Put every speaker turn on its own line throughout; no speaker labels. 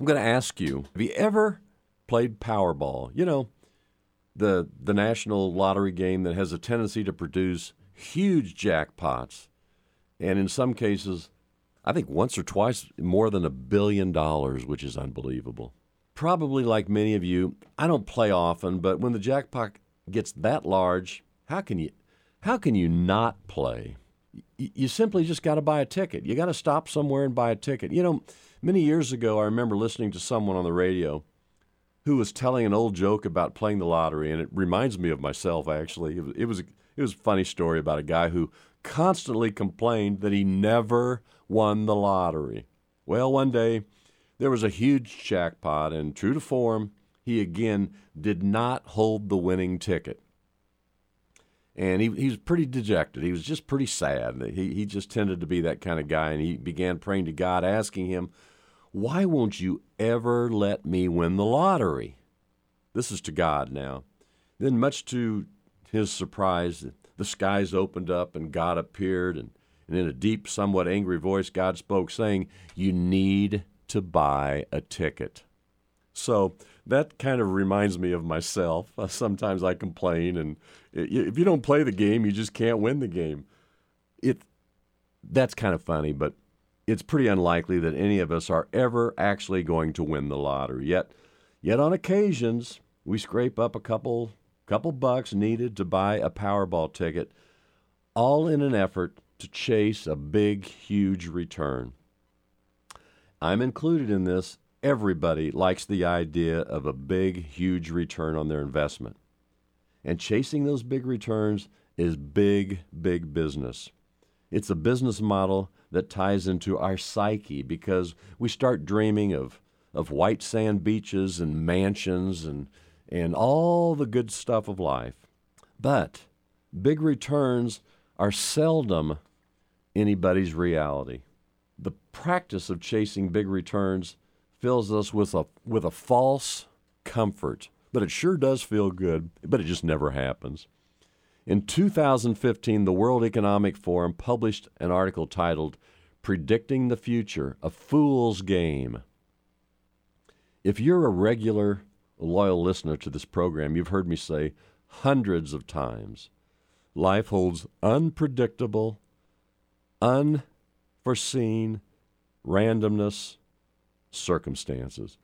I'm going to ask you have you ever played Powerball? You know, the, the national lottery game that has a tendency to produce huge jackpots. And in some cases, I think once or twice more than a billion dollars, which is unbelievable. Probably like many of you, I don't play often, but when the jackpot gets that large, how can you how can you not play? You simply just got to buy a ticket. You got to stop somewhere and buy a ticket. You know, many years ago, I remember listening to someone on the radio who was telling an old joke about playing the lottery, and it reminds me of myself. Actually, it was it was, it was a funny story about a guy who constantly complained that he never won the lottery. Well, one day there was a huge jackpot, and true to form, he again did not hold the winning ticket. And he, he was pretty dejected. He was just pretty sad. He, he just tended to be that kind of guy, and he began praying to God, asking him, Why won't you ever let me win the lottery? This is to God now. Then, much to his surprise, the skies opened up and God appeared, and, and in a deep, somewhat angry voice, God spoke, saying, You need to buy a ticket. So that kind of reminds me of myself. Uh, sometimes I complain, and if you don't play the game, you just can't win the game. It that's kind of funny, but it's pretty unlikely that any of us are ever actually going to win the lottery. Yet, yet on occasions, we scrape up a couple couple bucks needed to buy a Powerball ticket, all in an effort to chase a big, huge return. I'm included in this. Everybody likes the idea of a big, huge return on their investment. And chasing those big returns is big, big business. It's a business model that ties into our psyche because we start dreaming of, of white sand beaches and mansions and and all the good stuff of life. But big returns are seldom anybody's reality. The practice of chasing big returns fills us with a, with a false comfort, but it sure does feel good, but it just never happens. In 2015, the World Economic Forum published an article titled Predicting the Future A Fool's Game. If you're a regular loyal listener to this program, you've heard me say hundreds of times life holds unpredictable, unforeseen randomness, circumstances.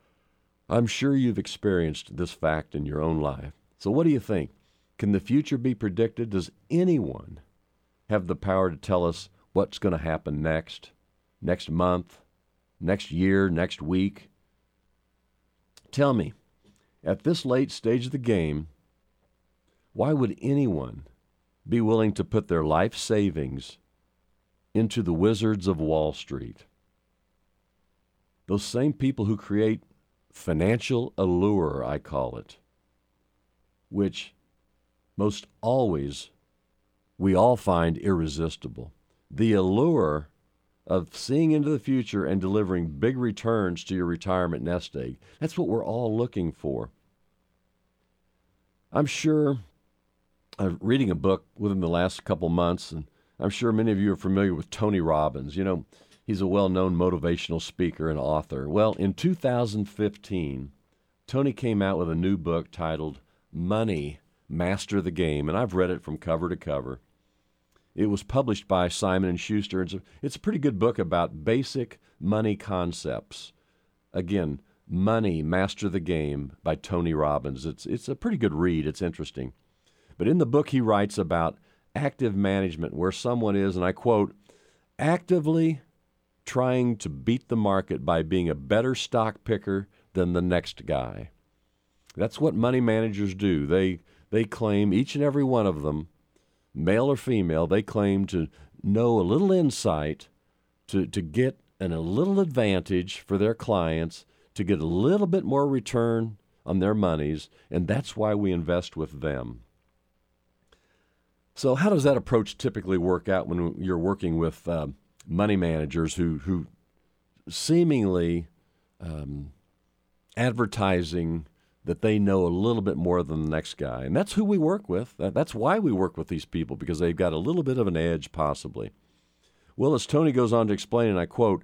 I'm sure you've experienced this fact in your own life. So, what do you think? Can the future be predicted? Does anyone have the power to tell us what's going to happen next, next month, next year, next week? Tell me, at this late stage of the game, why would anyone be willing to put their life savings into the wizards of Wall Street? Those same people who create financial allure, I call it, which most always we all find irresistible. The allure of seeing into the future and delivering big returns to your retirement nest egg. That's what we're all looking for. I'm sure I'm reading a book within the last couple months, and I'm sure many of you are familiar with Tony Robbins. You know, he's a well known motivational speaker and author. Well, in 2015, Tony came out with a new book titled Money Master the Game, and I've read it from cover to cover. It was published by Simon and Schuster. It's a, it's a pretty good book about basic money concepts. Again, Money, Master the Game by Tony Robbins. It's, it's a pretty good read. It's interesting. But in the book, he writes about active management, where someone is, and I quote, actively trying to beat the market by being a better stock picker than the next guy. That's what money managers do. They, they claim, each and every one of them, male or female, they claim to know a little insight to, to get an, a little advantage for their clients to get a little bit more return on their monies, and that's why we invest with them. So, how does that approach typically work out when you're working with uh, money managers who who seemingly um, advertising that they know a little bit more than the next guy, and that's who we work with. That's why we work with these people because they've got a little bit of an edge, possibly. Well, as Tony goes on to explain, and I quote,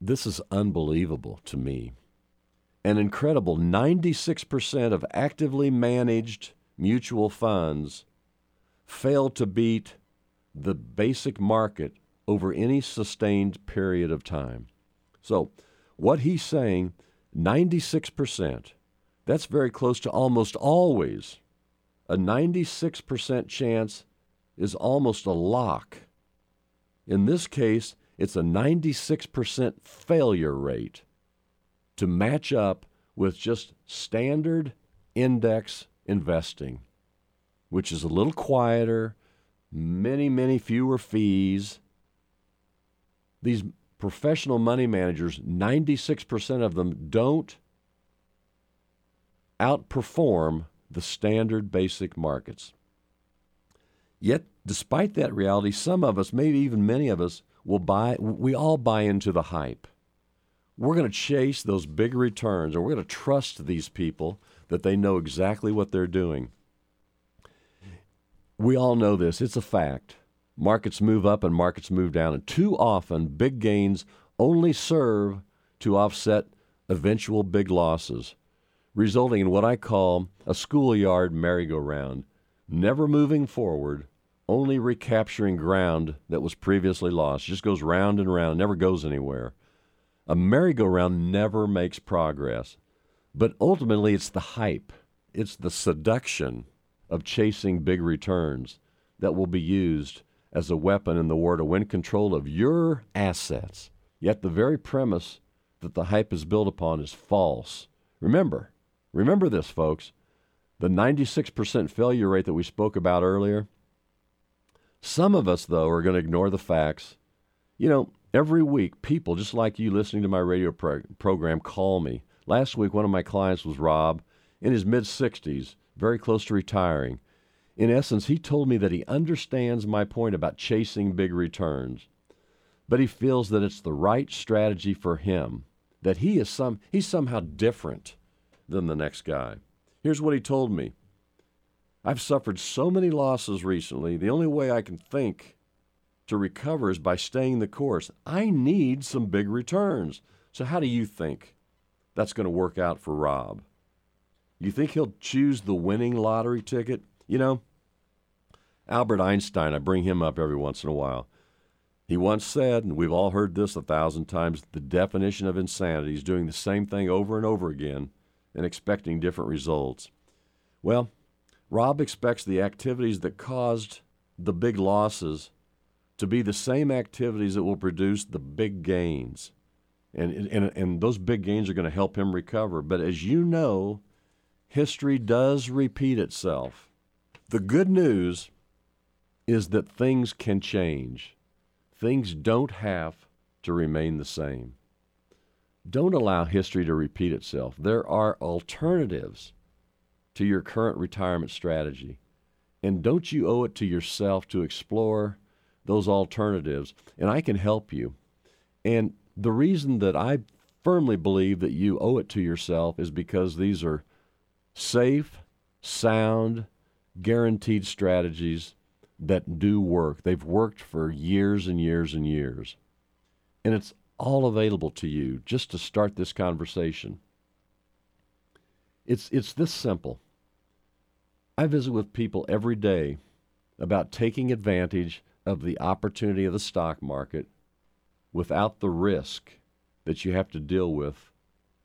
"This is unbelievable to me." an incredible 96% of actively managed mutual funds fail to beat the basic market over any sustained period of time. So, what he's saying, 96%, that's very close to almost always. A 96% chance is almost a lock. In this case, it's a 96% failure rate to match up with just standard index investing, which is a little quieter, many, many fewer fees. These professional money managers, 96% of them don't outperform the standard basic markets. Yet, despite that reality, some of us, maybe even many of us, will buy, we all buy into the hype. We're going to chase those big returns, or we're going to trust these people that they know exactly what they're doing. We all know this, it's a fact. Markets move up and markets move down, and too often big gains only serve to offset eventual big losses, resulting in what I call a schoolyard merry-go-round, never moving forward, only recapturing ground that was previously lost. Just goes round and round, never goes anywhere. A merry-go-round never makes progress, but ultimately it's the hype, it's the seduction of chasing big returns that will be used as a weapon in the war to win control of your assets. Yet the very premise that the hype is built upon is false. Remember, remember this, folks. The 96% failure rate that we spoke about earlier. Some of us, though, are going to ignore the facts. You know, every week, people just like you listening to my radio pro- program call me. Last week, one of my clients was Rob in his mid 60s very close to retiring. In essence, he told me that he understands my point about chasing big returns, but he feels that it's the right strategy for him, that he is some he's somehow different than the next guy. Here's what he told me. I've suffered so many losses recently, the only way I can think to recover is by staying the course. I need some big returns. So how do you think that's going to work out for Rob? You think he'll choose the winning lottery ticket? You know, Albert Einstein, I bring him up every once in a while. He once said, and we've all heard this a thousand times the definition of insanity is doing the same thing over and over again and expecting different results. Well, Rob expects the activities that caused the big losses to be the same activities that will produce the big gains. And, and, and those big gains are going to help him recover. But as you know, history does repeat itself. The good news is that things can change. Things don't have to remain the same. Don't allow history to repeat itself. There are alternatives to your current retirement strategy. And don't you owe it to yourself to explore those alternatives? And I can help you. And the reason that I firmly believe that you owe it to yourself is because these are safe, sound, guaranteed strategies that do work. They've worked for years and years and years. And it's all available to you just to start this conversation. It's, it's this simple. I visit with people every day about taking advantage of the opportunity of the stock market without the risk that you have to deal with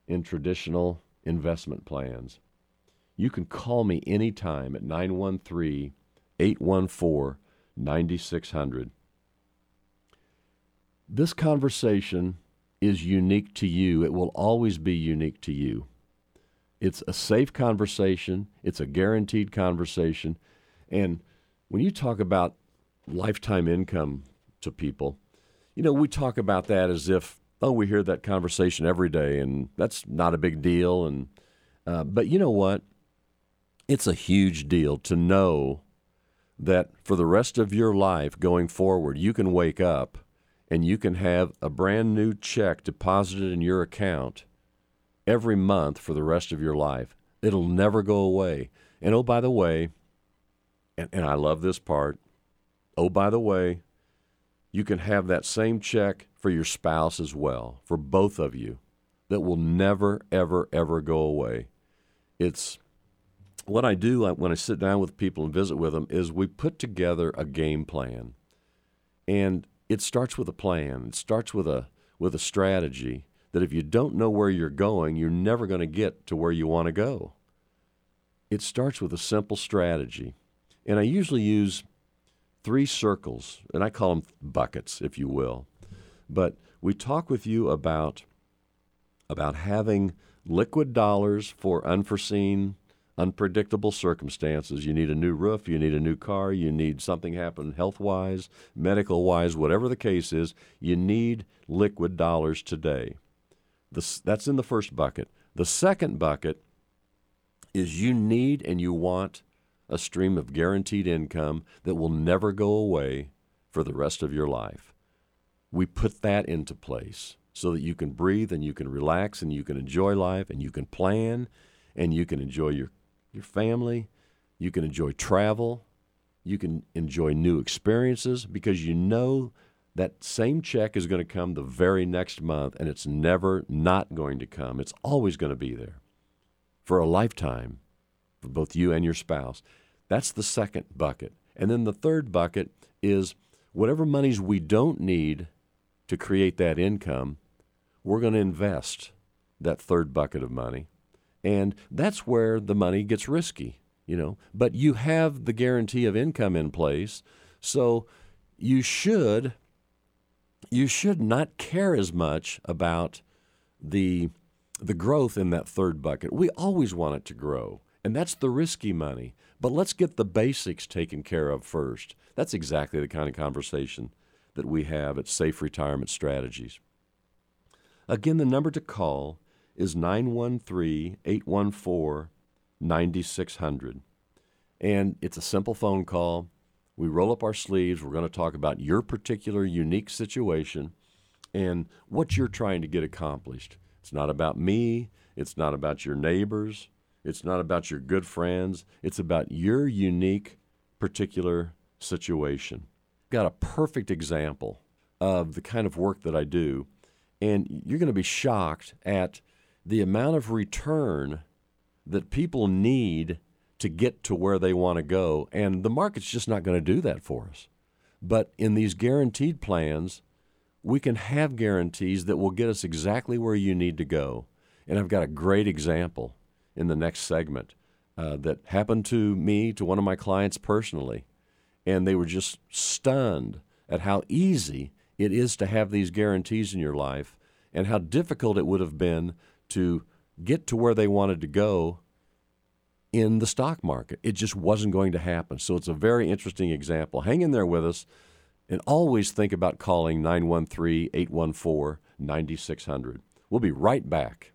in traditional investment plans. You can call me anytime at 913 814 9600. This conversation is unique to you. It will always be unique to you. It's a safe conversation, it's a guaranteed conversation. And when you talk about lifetime income to people, you know, we talk about that as if, oh, we hear that conversation every day and that's not a big deal. And, uh, but you know what? It's a huge deal to know that for the rest of your life going forward, you can wake up and you can have a brand new check deposited in your account every month for the rest of your life. It'll never go away. And oh, by the way, and, and I love this part, oh, by the way, you can have that same check for your spouse as well, for both of you. that will never, ever, ever go away. It's what I do when I sit down with people and visit with them is we put together a game plan. And it starts with a plan. It starts with a with a strategy that if you don't know where you're going, you're never going to get to where you want to go. It starts with a simple strategy. And I usually use three circles, and I call them buckets, if you will. But we talk with you about about having liquid dollars for unforeseen unpredictable circumstances. You need a new roof, you need a new car, you need something happen health wise, medical wise, whatever the case is, you need liquid dollars today. This, that's in the first bucket. The second bucket is you need and you want a stream of guaranteed income that will never go away for the rest of your life. We put that into place so that you can breathe and you can relax and you can enjoy life and you can plan and you can enjoy your your family, you can enjoy travel, you can enjoy new experiences because you know that same check is going to come the very next month and it's never not going to come. It's always going to be there for a lifetime for both you and your spouse. That's the second bucket. And then the third bucket is whatever monies we don't need to create that income, we're going to invest that third bucket of money and that's where the money gets risky, you know. But you have the guarantee of income in place, so you should you should not care as much about the the growth in that third bucket. We always want it to grow, and that's the risky money. But let's get the basics taken care of first. That's exactly the kind of conversation that we have at Safe Retirement Strategies. Again, the number to call is 913 814 9600. And it's a simple phone call. We roll up our sleeves. We're going to talk about your particular unique situation and what you're trying to get accomplished. It's not about me, it's not about your neighbors, it's not about your good friends. It's about your unique particular situation. Got a perfect example of the kind of work that I do, and you're going to be shocked at the amount of return that people need to get to where they want to go. And the market's just not going to do that for us. But in these guaranteed plans, we can have guarantees that will get us exactly where you need to go. And I've got a great example in the next segment uh, that happened to me, to one of my clients personally. And they were just stunned at how easy it is to have these guarantees in your life and how difficult it would have been to get to where they wanted to go in the stock market. It just wasn't going to happen. So it's a very interesting example. Hang in there with us and always think about calling 913 814 9600. We'll be right back.